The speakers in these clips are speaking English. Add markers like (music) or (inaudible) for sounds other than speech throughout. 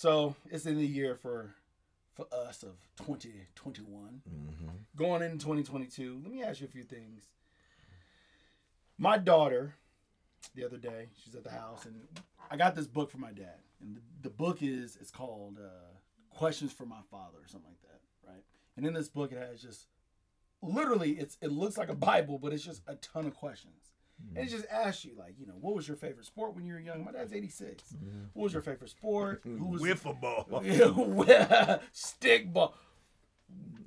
So it's in the year for for us of 2021. Mm-hmm. Going into 2022, let me ask you a few things. My daughter, the other day, she's at the house, and I got this book for my dad. And the, the book is it's called uh, Questions for My Father or something like that, right? And in this book, it has just literally it's it looks like a Bible, but it's just a ton of questions. And it just asks you, like, you know, what was your favorite sport when you were young? My dad's 86. Mm-hmm. What was your favorite sport? (laughs) Who was Wiffle ball. (laughs) stick ball.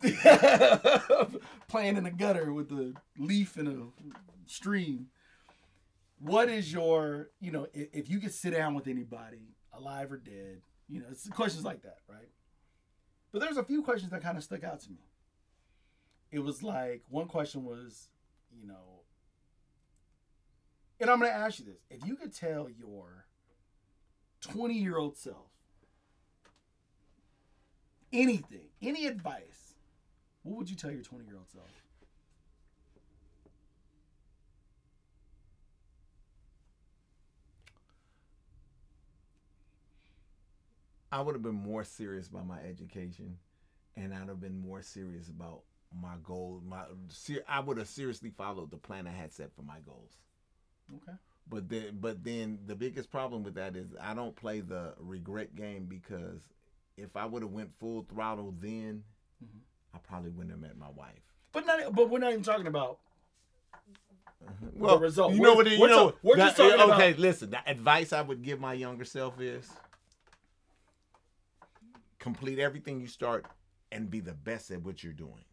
(laughs) Playing in the gutter with a leaf in a stream. What is your, you know, if, if you could sit down with anybody, alive or dead, you know, it's questions like that, right? But there's a few questions that kind of stuck out to me. It was like one question was, you know, and I'm going to ask you this: if you could tell your 20 year old self anything, any advice, what would you tell your 20 year old self? I would have been more serious about my education, and I'd have been more serious about my goals. My I would have seriously followed the plan I had set for my goals. Okay. But then, but then the biggest problem with that is I don't play the regret game because if I would have went full throttle then, Mhm. I probably wouldn't have met my wife. But not, but we're not even talking about. Well, result. you know what? You we're know, ta- we're that- just talking okay. about- Listen, the advice I would give my younger self is complete everything you start and be the best at what you're doing.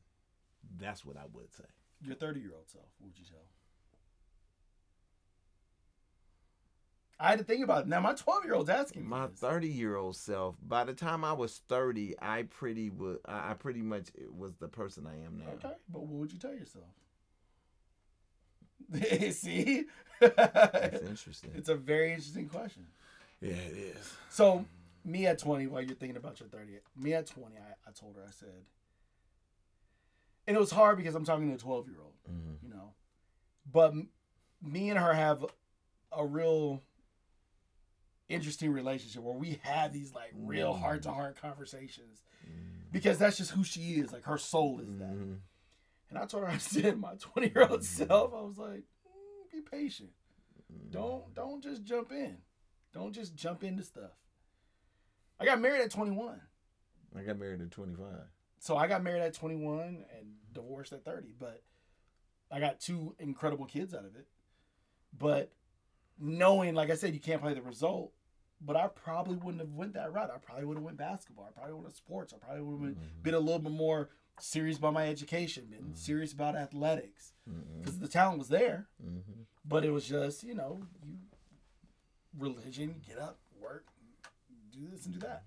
That's what I would say. Your 30 year old self, would you tell? I had to think about it. Now, my 12 year old's asking me. My 30 year old self. By the time I was 30, I pretty would. I pretty much was the person I am now. Okay, but what would you tell yourself? (laughs) See? That's interesting. it's a very interesting question. Yeah, it is. So, me at 20, while you're thinking about your 30, me at 20, I, I told her, I said, and it was hard because I'm talking to a 12 year old, Mhm. you know, but m- me and her have a real interesting relationship where we have these like real Mm. heart to heart conversations because that's just who she is. Like her soul is that. Mhm. And I told her, I said, my 20 year old self, I was like, "Mm, be patient. Don't don't just jump in. Don't just jump into stuff. I got married at 21. I got married at 25. So I got married at 21 and divorced at 30, but I got two incredible kids out of it. But knowing, like I said, you can't play the result, but I probably wouldn't have went that route. I probably would have went basketball. I probably would have sports. I probably would have Mm-hmm. been a little bit more serious about my education, been serious about athletics because the talent was there. Mhm. But it was just, you know, you religion, get up, work, do this and do that.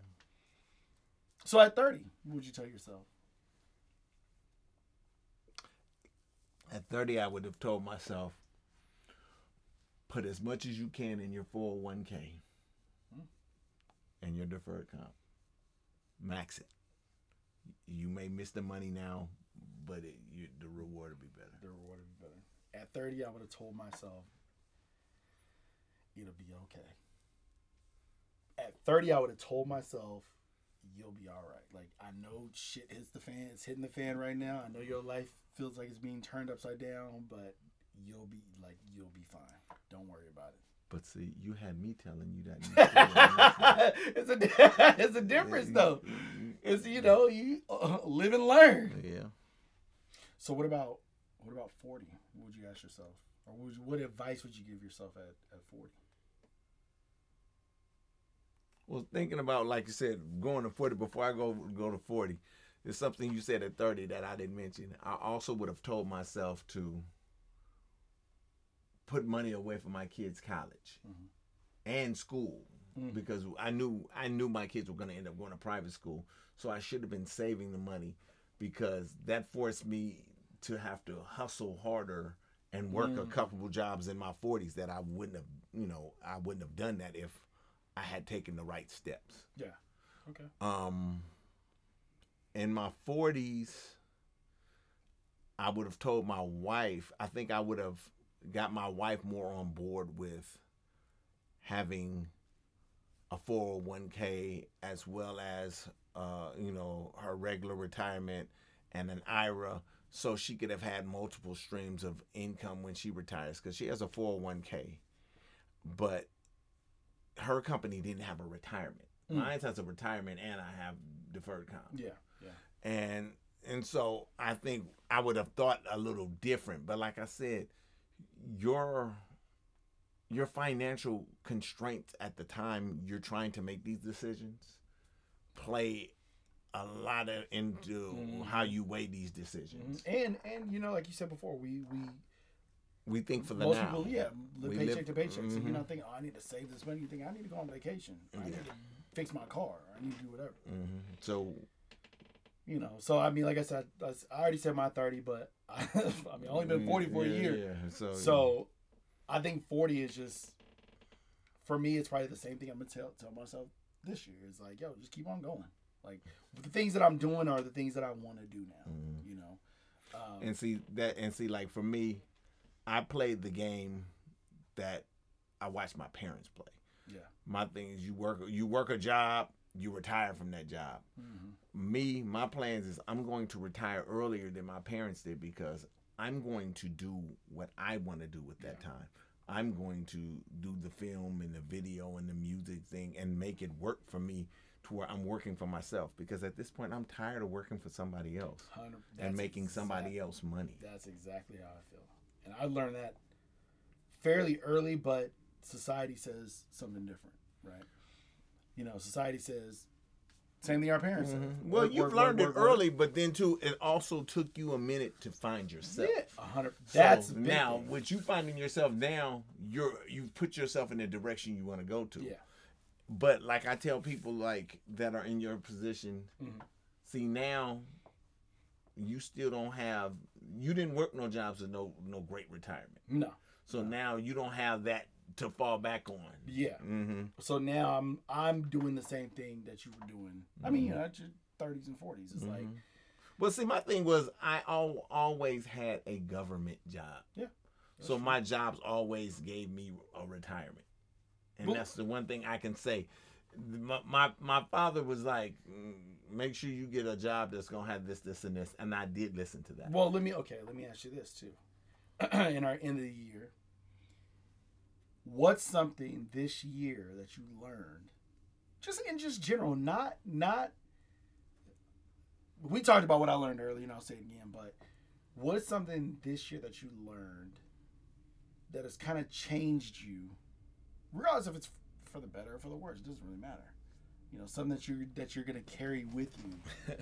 So at 30, what would you tell yourself? At 30, I would have told myself, put as much as you can in your 401k and your deferred comp. Max it. You may miss the money now, but it, you, the reward will be better. The reward would be better. At 30, I would have told myself, it'll be okay. At 30, I would have told myself, you'll be all right. Like, I know shit hits the fan. It's hitting the fan right now. I know your life feels like it's being turned upside down, but you'll be, like, you'll be fine. Don't worry about it. But see, you had me telling you that. you still didn't listen. (laughs) it's a (laughs) it's a difference though. It's you know you uh, live and learn. Yeah. So what about what about forty? What would you ask yourself, or what, would what advice would you give yourself at at forty? Well, thinking about like you said, going to forty before I go go to forty, is something you said at thirty that I didn't mention. I also would have told myself to put money away for my kids' college Mhm. and school Mhm. because I knew I knew my kids were going to end up going to private school, so I should have been saving the money because that forced me to have to hustle harder and work a Mm. couple jobs in my 40s that I wouldn't have, you know, I wouldn't have done that if I had taken the right steps. Yeah. Okay. Um, in my 40s, I would have told my wife, I think I would have got my wife more on board with having a 401k as well as uh, you know her regular retirement and an IRA so she could have had multiple streams of income when she retires because she has a 401k but her company didn't have a retirement Mm. mine has a retirement and i have deferred comp Yeah, yeah. and and so i think i would have thought a little different but like i said your your financial constraints at the time you're trying to make these decisions play a lot of into Mhm. how you weigh these decisions Mhm. And and you know, like you said before, we we we think for the most now people, yeah, live We paycheck live- to paycheck. So mhm. you're not thinking, oh, I need to save this money. You think I need to go on vacation. I need to fix my car. I need to do whatever. hmm so You know. So I mean, like I said, I I already said my thirty, but I, (laughs) I mean, only been forty for yeah, a year. yeah. so So I think 40 is just, for me, it's probably the same thing I'm to tell, tell myself this year. It's like, yo, just keep on going. Like, the things that I'm doing are the things that I want to do now, Mhm. you know? Um, and see that and see like for me i played the game that i watched my parents play yeah. my thing is you work you work a job you retire from that job Mhm. me my plans is i'm going to retire earlier than my parents did because i'm going to do what i want to do with that Yeah. time i'm going to do the film and the video and the music thing and make it work for me to where i'm working for myself because at this point i'm tired of working for somebody else and making somebody else money That's exactly how I feel. And I learned that fairly early, but society says something different, right? You know, society says, same thing our parents said. Mhm. Well, Work, you've work, learned work, it early, but then too, it also took you a minute to find yourself. Yeah, a hundred. That's now, thing. with you finding yourself now, you're you've put yourself in the direction you want to go to. Yeah. But like I tell people like that are in your position, Mhm. see now, you still don't have you didn't work no jobs with no no great retirement. No. So now you don't have that to fall back on. Yeah. Mm-hmm. So now I'm I'm doing the same thing that you were doing. I mean, you know, at your thirties and forties. It's like Mhm. Well, see, my thing was I al- always had a government job. Yeah, So that's my jobs always gave me a retirement, and Well- that's the one thing I can say. My my, my father was like, "Mm, make sure you get a job that's gonna have this, this, and this, and I did listen to that. well, let me okay, let me ask you this too. (clears throat) in our end of the year, what's something this year that you learned? Just in just general, not not we talked about what I learned earlier, and I'll say it again, but what's something this year that you learned that has kind of changed you? Regardless if it's for the better or for the worse, it doesn't really matter. You know, something that you that you're gonna carry with you. (laughs)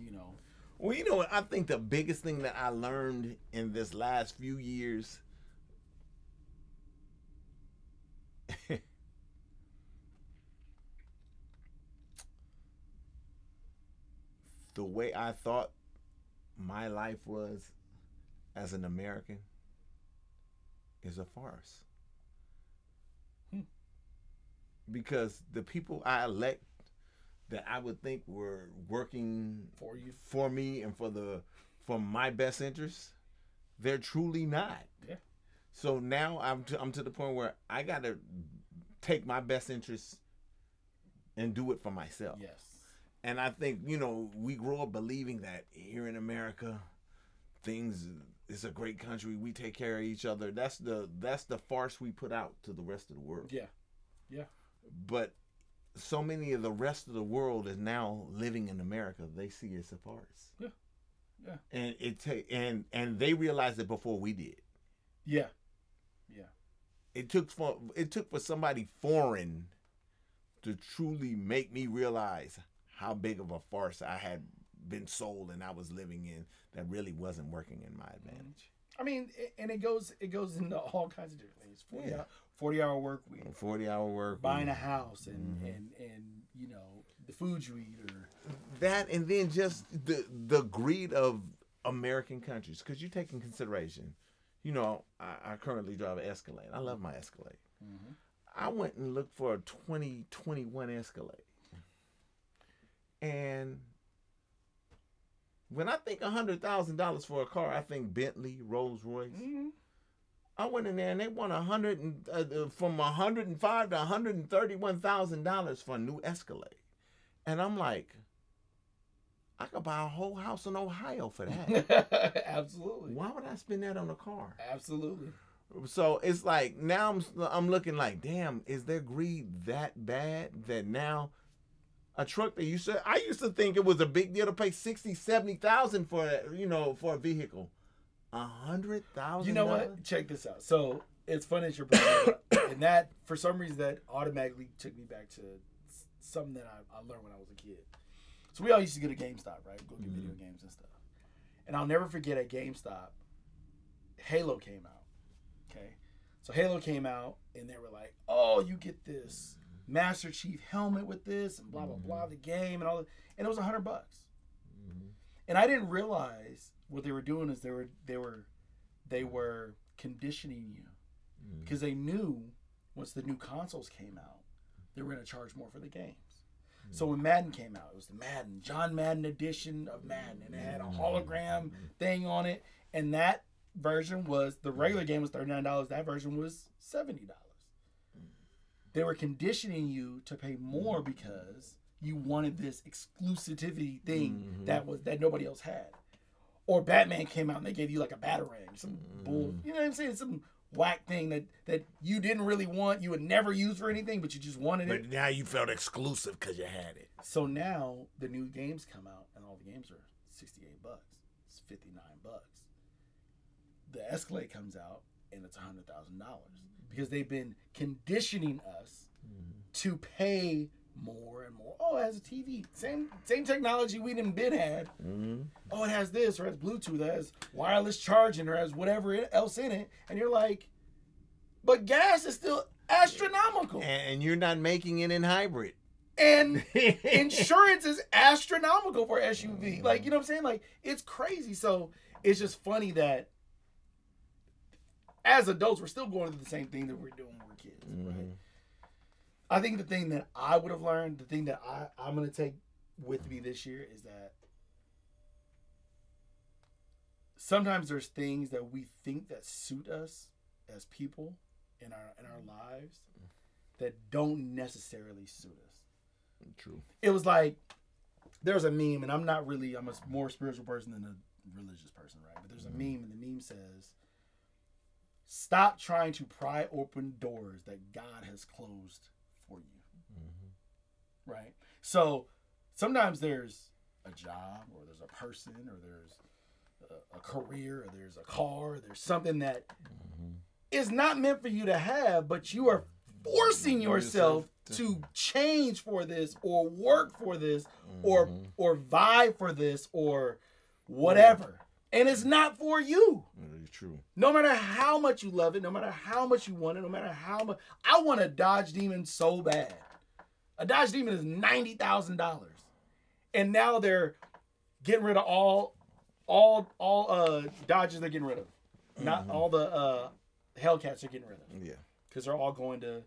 You know, Well, you know what? I think the biggest thing that I learned in this last few years (laughs) the way I thought my life was as an American is a farce. Hmm. Because the people I elect that I would think were working for you. for me and for the for my best interests, they're truly not. Yeah. So now I'm to, I'm to the point where I got to take my best interests and do it for myself. Yes. And I think you know we grow up believing that here in America, things it's a great country. We take care of each other. That's the that's the farce we put out to the rest of the world. Yeah. Yeah. But so many of the rest of the world is now living in America. They see it's a farce. Yeah. Yeah. And it take and and they realized it before we did. Yeah. It took for it took for somebody foreign to truly make me realize how big of a farce I had been sold and I was living in that really wasn't working in my advantage. I mean, and it goes it goes into all kinds of different things. Forty, Yeah. hour, 40 hour work week, Forty hour work, buying a house, and Mhm. and and you know the food you eat, or that and then just the the greed of American countries because you take in consideration, you know, I, I currently drive an Escalade. I love my Escalade. I went and looked for a 2021 Escalade, and when I think hundred thousand dollars for a car, I think Bentley, Rolls Royce. Mhm. I went in there and they won a hundred and uh, uh, from a hundred and five to one hundred and thirty-one thousand dollars for a new Escalade, and I'm like, I could buy a whole house in Ohio for that. (laughs) Absolutely. Why would I spend that on a car? Absolutely. So it's like now I'm I'm looking like, damn, is their greed that bad that now a truck that you said I used to think it was a big deal to pay 60, 70,000 for a, you know for a vehicle. A hundred thousand. You know what? Check this out. So it's funny that you're bringing it up. (coughs) and that for some reason that automatically took me back to something that I, I learned when I was a kid. So we all used to go to GameStop, right? Go get mm-hmm. video games and stuff. And I'll never forget at GameStop, Halo came out. Okay. So Halo came out and they were like, Oh, you get this Master Chief helmet with this and blah blah blah mm-hmm. the game and all that. and it was a hundred bucks. Mm-hmm. And I didn't realize what they were doing is they were they were they were conditioning you because they knew once the new consoles came out, they were going to charge more for the games. So when Madden came out, it was the Madden John Madden edition of Madden, and it had a mm-hmm. hologram mm-hmm. thing on it, and that version was the regular game was thirty nine dollars. That version was seventy dollars. They were conditioning you to pay more because you wanted this exclusivity thing mm-hmm. that was that nobody else had. Or Batman came out and they gave you like a batarang, some bull, you know what I'm saying? Some whack thing that that you didn't really want, you would never use for anything, but you just wanted it. But now you felt exclusive because you had it. So now the new games come out and all the games are 68 bucks. It's 59 bucks. The Escalade comes out and it's $100,000 because they've been conditioning us mm-hmm. to pay more and more. Oh, it has a TV. Same same technology we didn't been had. Mm-hmm. Oh, it has this or it has Bluetooth, it has wireless charging or has whatever else in it. And you're like, but gas is still astronomical. And, you're not making it in hybrid. And (laughs) insurance is astronomical for SUV. Mm-hmm. Like, you know what I'm saying? Like, it's crazy. So it's just funny that as adults, we're still going through the same thing that we we're doing when we were kids. Right? Mm-hmm. I think the thing that I would have learned, the thing that I, I'm going to take with me this year is that sometimes there's things that we think that suit us as people in our in our lives that don't necessarily suit us True. it was like there's a meme, and I'm not really I'm a more spiritual person than a religious person, right? But there's a mm-hmm. meme, and the meme says, "Stop trying to pry open doors that God has closed for you." Right. So sometimes there's a job, or there's a person, or there's a, a career, or there's a car, or there's something that mm-hmm. is not meant for you to have, but you are forcing yourself to change for this or work for this or mm-hmm. or vie for this or whatever. And it's not for you. True. No matter how much you love it, no matter how much you want it, no matter how much I want a Dodge Demon so bad. A Dodge Demon is ninety thousand dollars. And now they're getting rid of all all all uh Dodges they're getting rid of. Not all the uh Hellcats are getting rid of. Yeah. Because they're all going to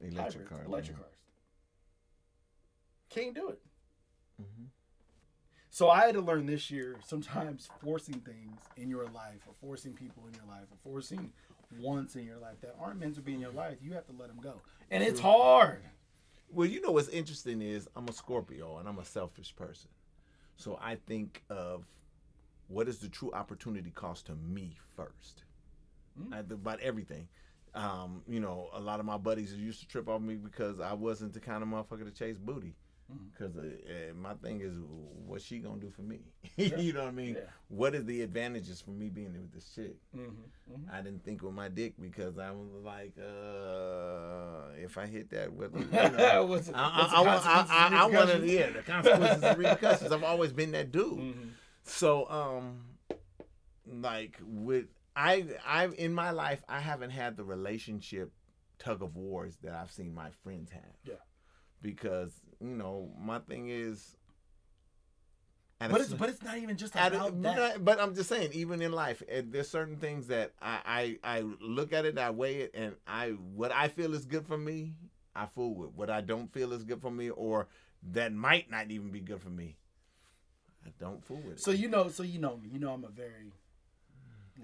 Electric hybrids, car. electric cars. Can't do it. Mm-hmm. So I had to learn this year. Sometimes forcing things in your life, or forcing people in your life, or forcing wants in your life that aren't meant to be in your life, you have to let them go, and it's hard. Well, you know what's interesting is I'm a Scorpio and I'm a selfish person. So I think of what is the true opportunity cost to me first. I about everything. Um, you know, a lot of my buddies used to trip off me because I wasn't the kind of motherfucker to chase booty. Because uh, uh, my thing is, what's she gonna do for me? (laughs) you know what I mean? Yeah. What is the advantages for me being with this chick? Mm-hmm. I didn't think with my dick because I was like, uh, if I hit that with, (laughs) you know, What's- I, what's I, I, I, I, I want to, yeah, the consequences and repercussions. I've always been that dude. Mhm. So, um, like with I, I in my life, I haven't had the relationship tug of wars that I've seen my friends have. Yeah. Because you know, my thing is. But it's but it's not even just a- about but that. But I'm just saying, even in life, eh, there's certain things that I, I I look at it, I weigh it, and I what I feel is good for me, I fool with. What I don't feel is good for me, or that might not even be good for me, I don't fool with it. So you know, so you know me. You know I'm a very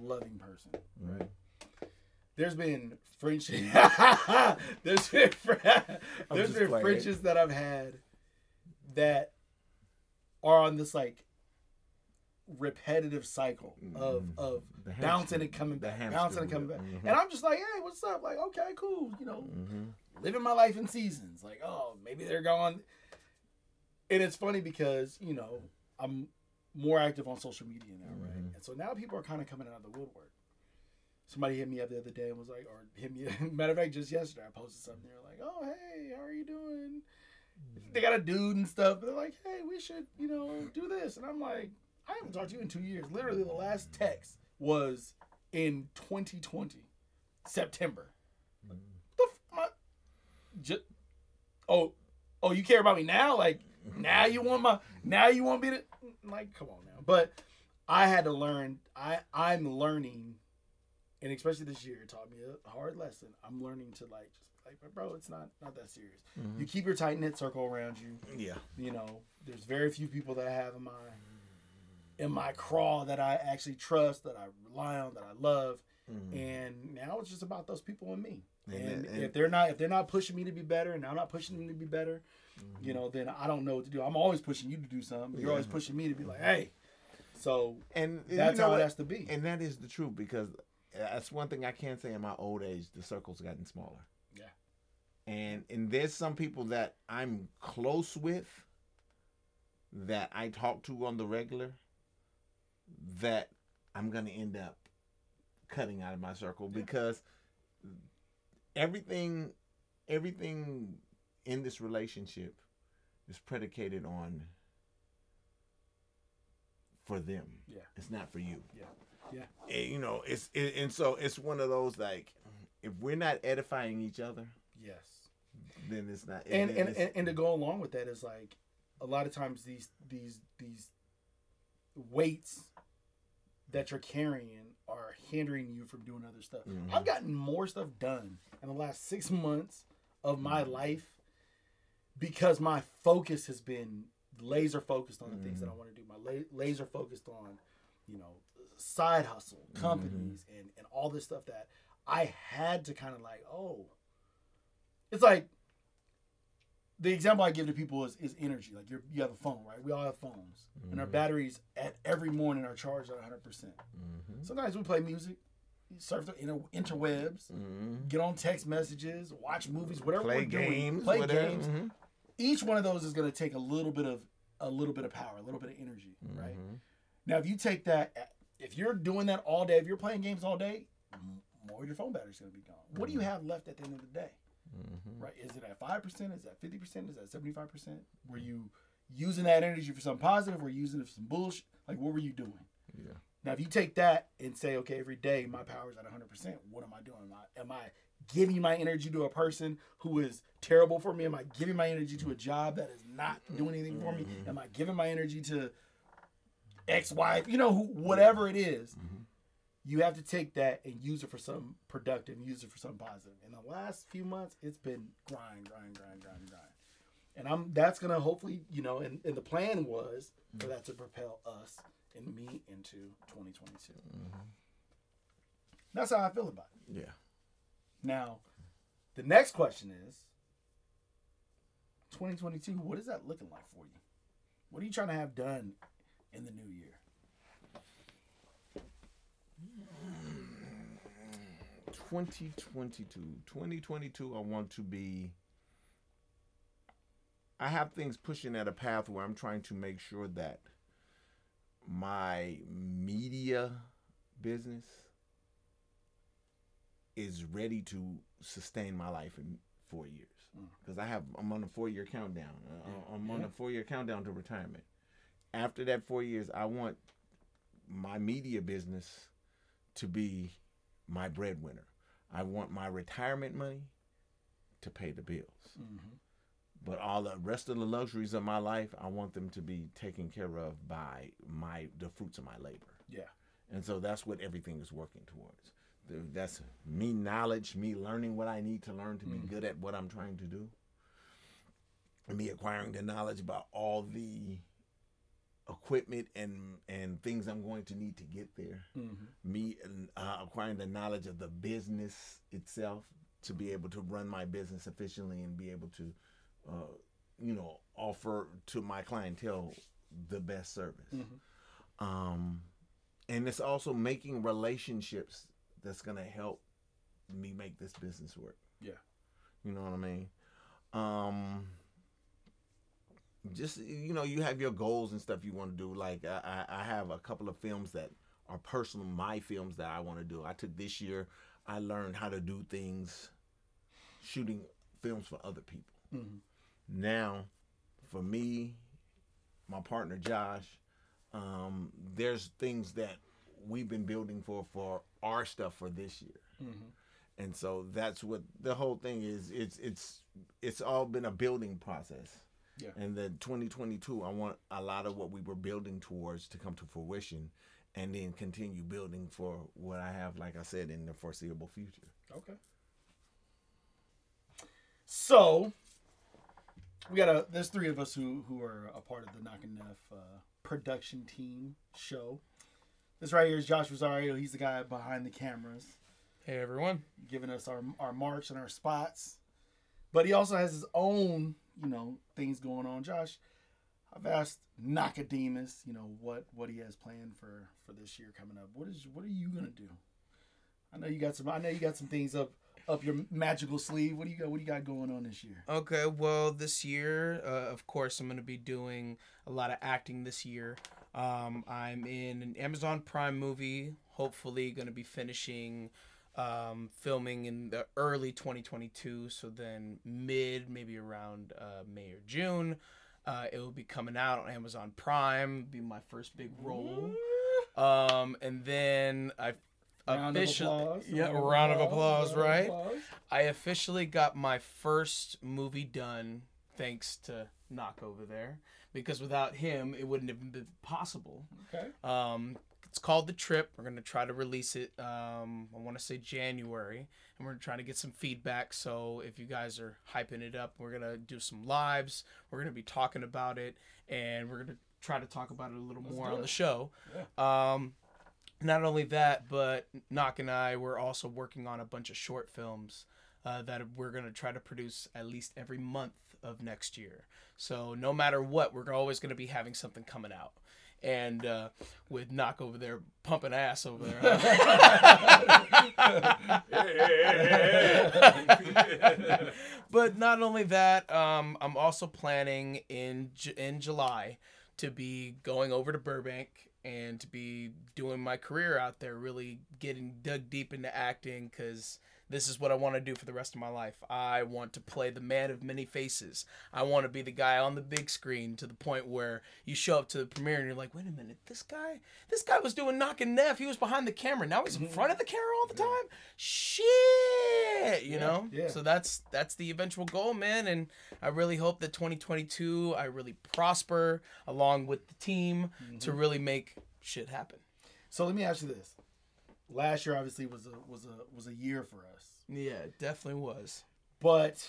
loving person, right? There's been friendship. (laughs) (laughs) there's been fr- there's been playing. friendships that I've had that are on this like repetitive cycle of Mhm. of bouncing and coming back, bouncing and coming back. Mhm. And I'm just like, hey, what's up? Like, okay, cool. You know, Mhm. living my life in seasons. Like, oh, maybe they're gone. And it's funny because you know I'm more active on social media now, right? Mhm. And so now people are kind of coming out of the woodwork. Somebody hit me up the other day and was like, or hit me. (laughs) Matter of fact, just yesterday I posted something. They're like, oh hey, how are you doing? Mm. They got a dude and stuff. They're like, hey, we should, you know, do this. And I'm like, I haven't talked to you in two years. Literally, the last text was in 2020, September. Mm. The f- my, just, oh, oh, you care about me now? Like now you want my now you want me to like come on now. But I had to learn. I I'm learning, and especially this year, it taught me a hard lesson. I'm learning to like just like bro, it's not not that serious. Mhm. You keep your tight knit circle around you. Yeah. You know, there's very few people that I have in my in my crawl that I actually trust, that I rely on, that I love. Mhm. And now it's just about those people and me. And And, and- if they're not if they're not pushing me to be better, and I'm not pushing them to be better, Mm-hmm. you know, then I don't know what to do. I'm always pushing you to do something. You're always pushing me to be like, hey. So and and that's you know how what? it has to be. And that is the truth because that's one thing I can say in my old age, the circle's gotten smaller. Yeah. And and there's some people that I'm close with that I talk to on the regular that I'm gonna end up cutting out of my circle Yeah. because everything everything in this relationship is predicated on for them. Yeah. It's not for you. Yeah. Yeah. And, you know, it's it, and so it's one of those like if we're not edifying each other, yes. then it's not. And and, and and to go along with that is like a lot of times these these these weights that you're carrying are hindering you from doing other stuff. Mhm. I've gotten more stuff done in the last six months of my Mhm. life because my focus has been laser focused on the things that I Mhm. want to do. My la- laser focused on, you know, side hustle, companies, and and all this stuff that I had to kind of like, oh, it's like the example I give to people is, is energy. Like you you have a phone, right? We all have phones, and our Mhm. batteries at every morning are charged at 100. percent Mhm. Sometimes we play music, surf the inter- interwebs, Mhm. get on text messages, watch movies, whatever play we're doing, games, play whatever. games. Mhm. Each one of those is going to take a little bit of a little bit of power, a little bit of energy, right? Now, if you take that, if you're doing that all day, if you're playing games all day, more of your phone battery's going to be gone. What do you have left at the end of the day? Mhm. right? Is it at five percent? Is that fifty percent? Is that seventy five percent? Were you using that energy for something positive? Were you using it for some bullshit? Like what were you doing? Yeah. Now, if you take that and say, okay, every day my power is at hundred percent, what am I doing? Am I, am I giving my energy to a person who is terrible for me? Am I giving my energy to a job that is not doing anything for me? Am I giving my energy to ex-wife? You know, who, whatever it is, Mhm. you have to take that and use it for something productive, use it for something positive. In the last few months, it's been grind, grind, grind, grind, grind. And I'm that's gonna hopefully, you know, and, and the plan was for that to propel us and me into 2022. That's how I feel about it. Yeah. Now, the next question is 2022, what is that looking like for you? What are you trying to have done in the new year? 2022. 2022, I want to be. I have things pushing at a path where I'm trying to make sure that my media business is ready to sustain my life in four years. Mm. Because I have, I'm on a four year countdown. Uh. I'm on a four year countdown to retirement. After that four years, I want my media business to be my breadwinner. I want my retirement money to pay the bills. Mm-hmm. But all the rest of the luxuries of my life, I want them to be taken care of by my the fruits of my labor. Yeah. And so that's what everything is working towards. That's me knowledge, me learning what I need to learn to be Mm. good at what I'm trying to do. Me acquiring the knowledge about all the equipment and and things I'm going to need to get there. Mm-hmm. Me uh, acquiring the knowledge of the business itself to be able to run my business efficiently and be able to, uh, you know, offer to my clientele the best service. Mm-hmm. Um, and it's also making relationships that's gonna help me make this business work. Yeah. You know what I mean? Um, just you know, you have your goals and stuff you want to do. Like I, I have a couple of films that are personal, my films that I want to do. I took this year. I learned how to do things, shooting films for other people. Mm-hmm. Now, for me, my partner Josh, um, there's things that we've been building for for our stuff for this year Mm-hmm. and so that's what the whole thing is it's it's it's all been a building process Yeah. and then 2022 i want a lot of what we were building towards to come to fruition and then continue building for what i have like i said in the foreseeable future Okay. So we got a. There's three of us who who are a part of the Knockin' Knef uh, production team show. This right here is Josh Rosario. He's the guy behind the cameras, Hey everyone. giving us our our marks and our spots. But he also has his own, you know, things going on. Josh, I've asked Nakademus, you know, what what he has planned for for this year coming up. What is what are you gonna do? I know you got some. I know you got some things up up your magical sleeve. What do you got? What do you got going on this year? Okay, well, this year, uh, of course, I'm to be doing a lot of acting this year. Um, I'm in an Amazon Prime movie. Hopefully, to be finishing um, filming in the early 2022. So then, mid, maybe around uh, May or June, uh, it will be coming out on Amazon Prime. Be my first big role. Um, and then I Round of officially, yeah, round of applause, round right? applause. I officially got my first movie done thanks to Knoc over there because without him it wouldn't have been possible. Okay. Um, it's called The Trip. We're gonna try to release it. Um, I want to say January, and we're trying to get some feedback. So if you guys are hyping it up, we're gonna do some lives. We're gonna be talking about it, and we're gonna try to talk about it a little more on it. the show. Yeah. Um, not only that, but Knoc and I were also working on a bunch of short films uh, that we're going to try to produce at least every month of next year. So no matter what, we're always going to be having something coming out. And uh, with Knoc over there pumping ass over there. (laughs) (laughs) but not only that, um, I'm also planning in in July to be going over to Burbank and to be doing my career out there, really getting dug deep into acting because this is what I want to do for the rest of my life. I want to play the man of many faces. I want to be the guy on the big screen to the point where you show up to the premiere and you're like, wait a minute, this guy, this guy was doing knocking Knef. He was behind the camera. Now he's in mm-hmm. front of the camera all the time. Shit, you Yeah, know. yeah. So that's that's the eventual goal, man. And I really hope that 2022 I really prosper along with the team to mm-hmm. really make shit happen. So let me ask you this. Last year obviously was a was a was a year for us. Yeah, it definitely was. But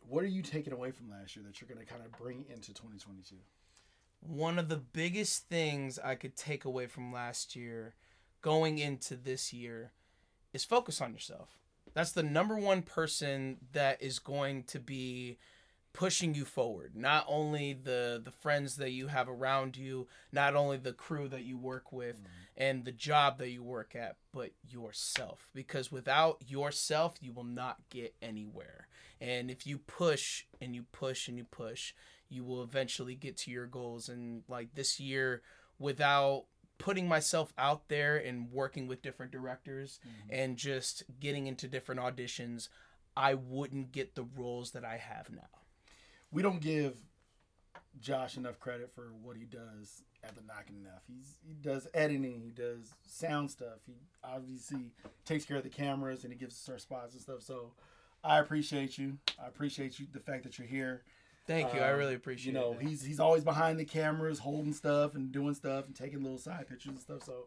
what are you taking away from last year that you're going to kind of bring into 2022? One of the biggest things I could take away from last year going into this year is focus on yourself. That's the number one person that is going to be pushing you forward. Not only the the friends that you have around you, not only the crew that you work with mm. and the job that you work at, but yourself. Because without yourself, you will not get anywhere. And if you push and you push and you push, you will eventually get to your goals and like this year without putting myself out there and working with different directors mm. and just getting into different auditions, I wouldn't get the roles that I have now. We don't give Josh enough credit for what he does at the Knockin' Knef. He's he does editing, he does sound stuff. He obviously takes care of the cameras and he gives us our spots and stuff. So I appreciate you. I appreciate you the fact that you're here. Thank you. I Um, really appreciate you know, it. he's he's always behind the cameras, holding stuff and doing stuff and taking little side pictures and stuff. So,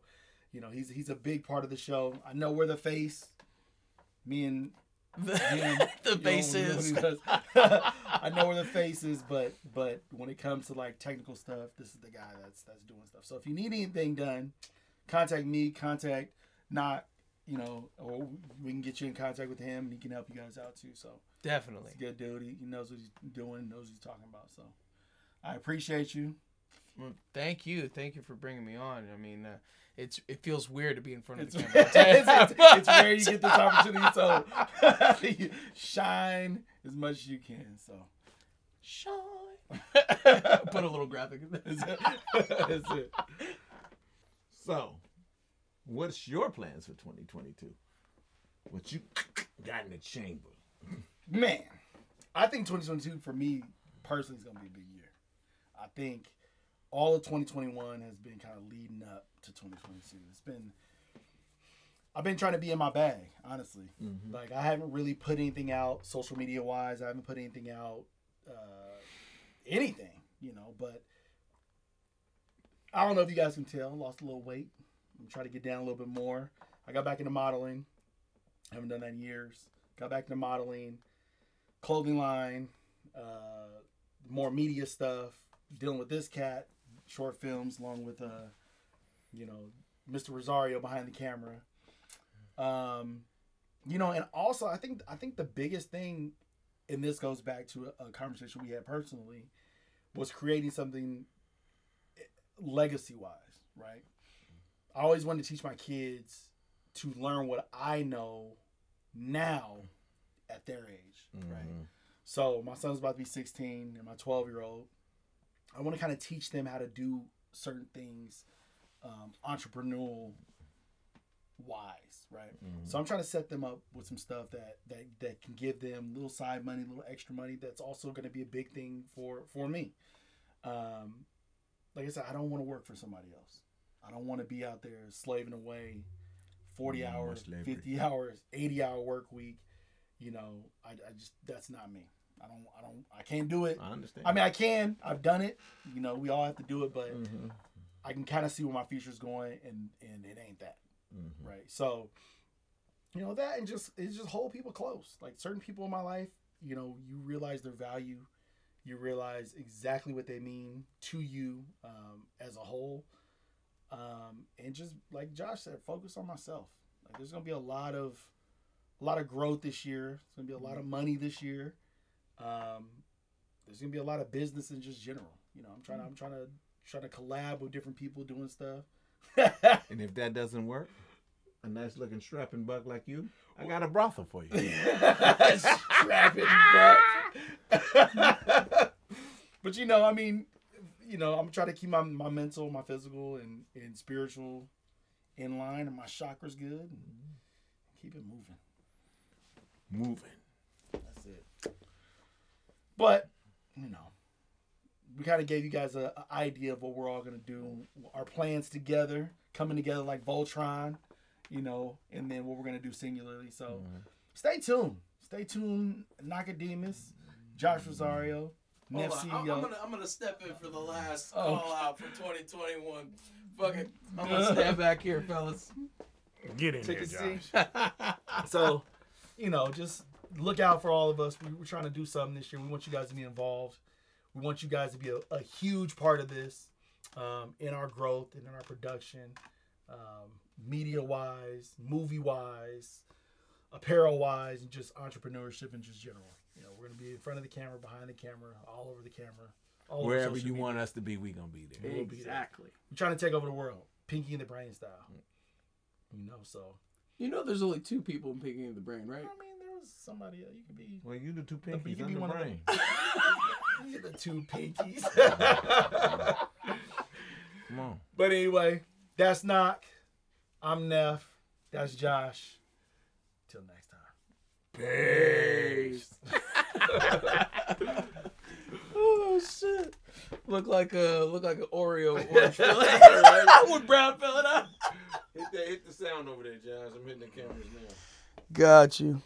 you know, he's he's a big part of the show. I know we're the face. Me and The, the you know, (laughs) face you know what is. he does. (laughs) I know where the face is, but but when it comes to like technical stuff, this is the guy that's that's doing stuff. So if you need anything done, contact me. Contact not you know, or we can get you in contact with him, and he can help you guys out too. So Definitely. good dude. He, he knows what he's doing, knows what he's talking about. So I appreciate you. Well, thank you. Thank you for bringing me on. I mean, uh, it's it feels weird to be in front of It's, the it's, camera. (laughs) it's, it's rare you get this opportunity, so (laughs) (laughs) shine as much as you can. So Shine. Put a little graphic in there. that's it. That's it. So, what's your plans for 2022? What you (clears throat) got in the chamber? Man, I think 2022 for me personally is going to be a big year. I think all of 2021 has been kind of leading up to 2022. It's been I've been trying to be in my bag, honestly. Like I haven't really put anything out social media wise. I haven't put anything out uh, anything, you know, but I don't know if you guys can tell. I lost a little weight. I'm trying to get down a little bit more. I got back into modeling. I haven't done that in years. Got back into modeling, clothing line, uh, more media stuff, dealing with this cat, short films, along with uh, you know, Mr. Rosario behind the camera. Um, you know, and also I think I think the biggest thing, and this goes back to a, a conversation we had personally, was creating something legacy wise, right? I always wanted to teach my kids to learn what I know now at their age, right? Mhm. So my son's about to be 16 and my 12 year old. I want to kind of teach them how to do certain things, um, entrepreneurial wise, right? So I'm trying to set them up with some stuff that that that can give them little side money, little extra money. That's also going to be a big thing for for me. Um, like I said, I don't want to work for somebody else. I don't want to be out there slaving away, 40 No more hours, 50 (laughs) hours, 80 hour work week. You know, I, I just that's not me. I don't I don't I can't do it. I understand. I mean, I can. I've done it. You know, we all have to do it, but Mhm. I can kind of see where my future's going, and and it ain't that Mhm. right? So, you know that, and just it's just hold people close. Like certain people in my life, you know, you realize their value, you realize exactly what they mean to you um, as a whole, um, and just like Josh said, focus on myself. Like there's gonna be a lot of a lot of growth this year. It's gonna be a lot of money this year. Um, there's gonna be a lot of business in just general. You know, I'm trying to I'm trying to trying to collab with different people doing stuff. (laughs) And if that doesn't work, a nice looking strapping buck like you, I got a brothel for you. (laughs) Strapping butt. (laughs) but you know, I mean, you know, I'm trying to keep my, my mental, my physical, and, and spiritual in line, and my chakras good. And keep it moving. Moving. That's it. But you know, we kind of gave you guys a, a idea of what we're all gonna do, our plans together, coming together like Voltron, you know, and then what we're gonna do singularly. So mm-hmm. stay tuned. Stay tuned. Nakademus, Josh mm-hmm. Rosario, Hold NIF on, CEO. I'm, I'm gonna I'm gonna step in for the last Oh. call out for 2021. Fuck it, (laughs) I'm gonna stand back here, fellas. Get in Take a there, seat. Josh. (laughs) so, you know, just look out for all of us. We, we're trying to do something this year. We want you guys to be involved. We want you guys to be a, a huge part of this um, in our growth and in our production, um, media wise, movie wise, apparel wise, and just entrepreneurship and just general. You know, we're gonna be in front of the camera, behind the camera, all over the camera, all Wherever social you media. want us to be, We're gonna be there. We'll be there. Exactly. We're trying to take over the world, Pinky and the Brain style. You know, so You know, there's only two people in Pinky and the Brain, I right? mean, there was somebody else. You could be. Well, you the two you pinkies can on be the one of brain. (laughs) You're the two pinkies. (laughs) Come on. but anyway, that's Knoc. I'm Knef. That's Josh. Till next time. Peace. (laughs) Oh shit! Look like a look like an Oreo orange filling with brown filling out. Hit that, hit the sound over there, Josh. I'm hitting the cameras now. Got you.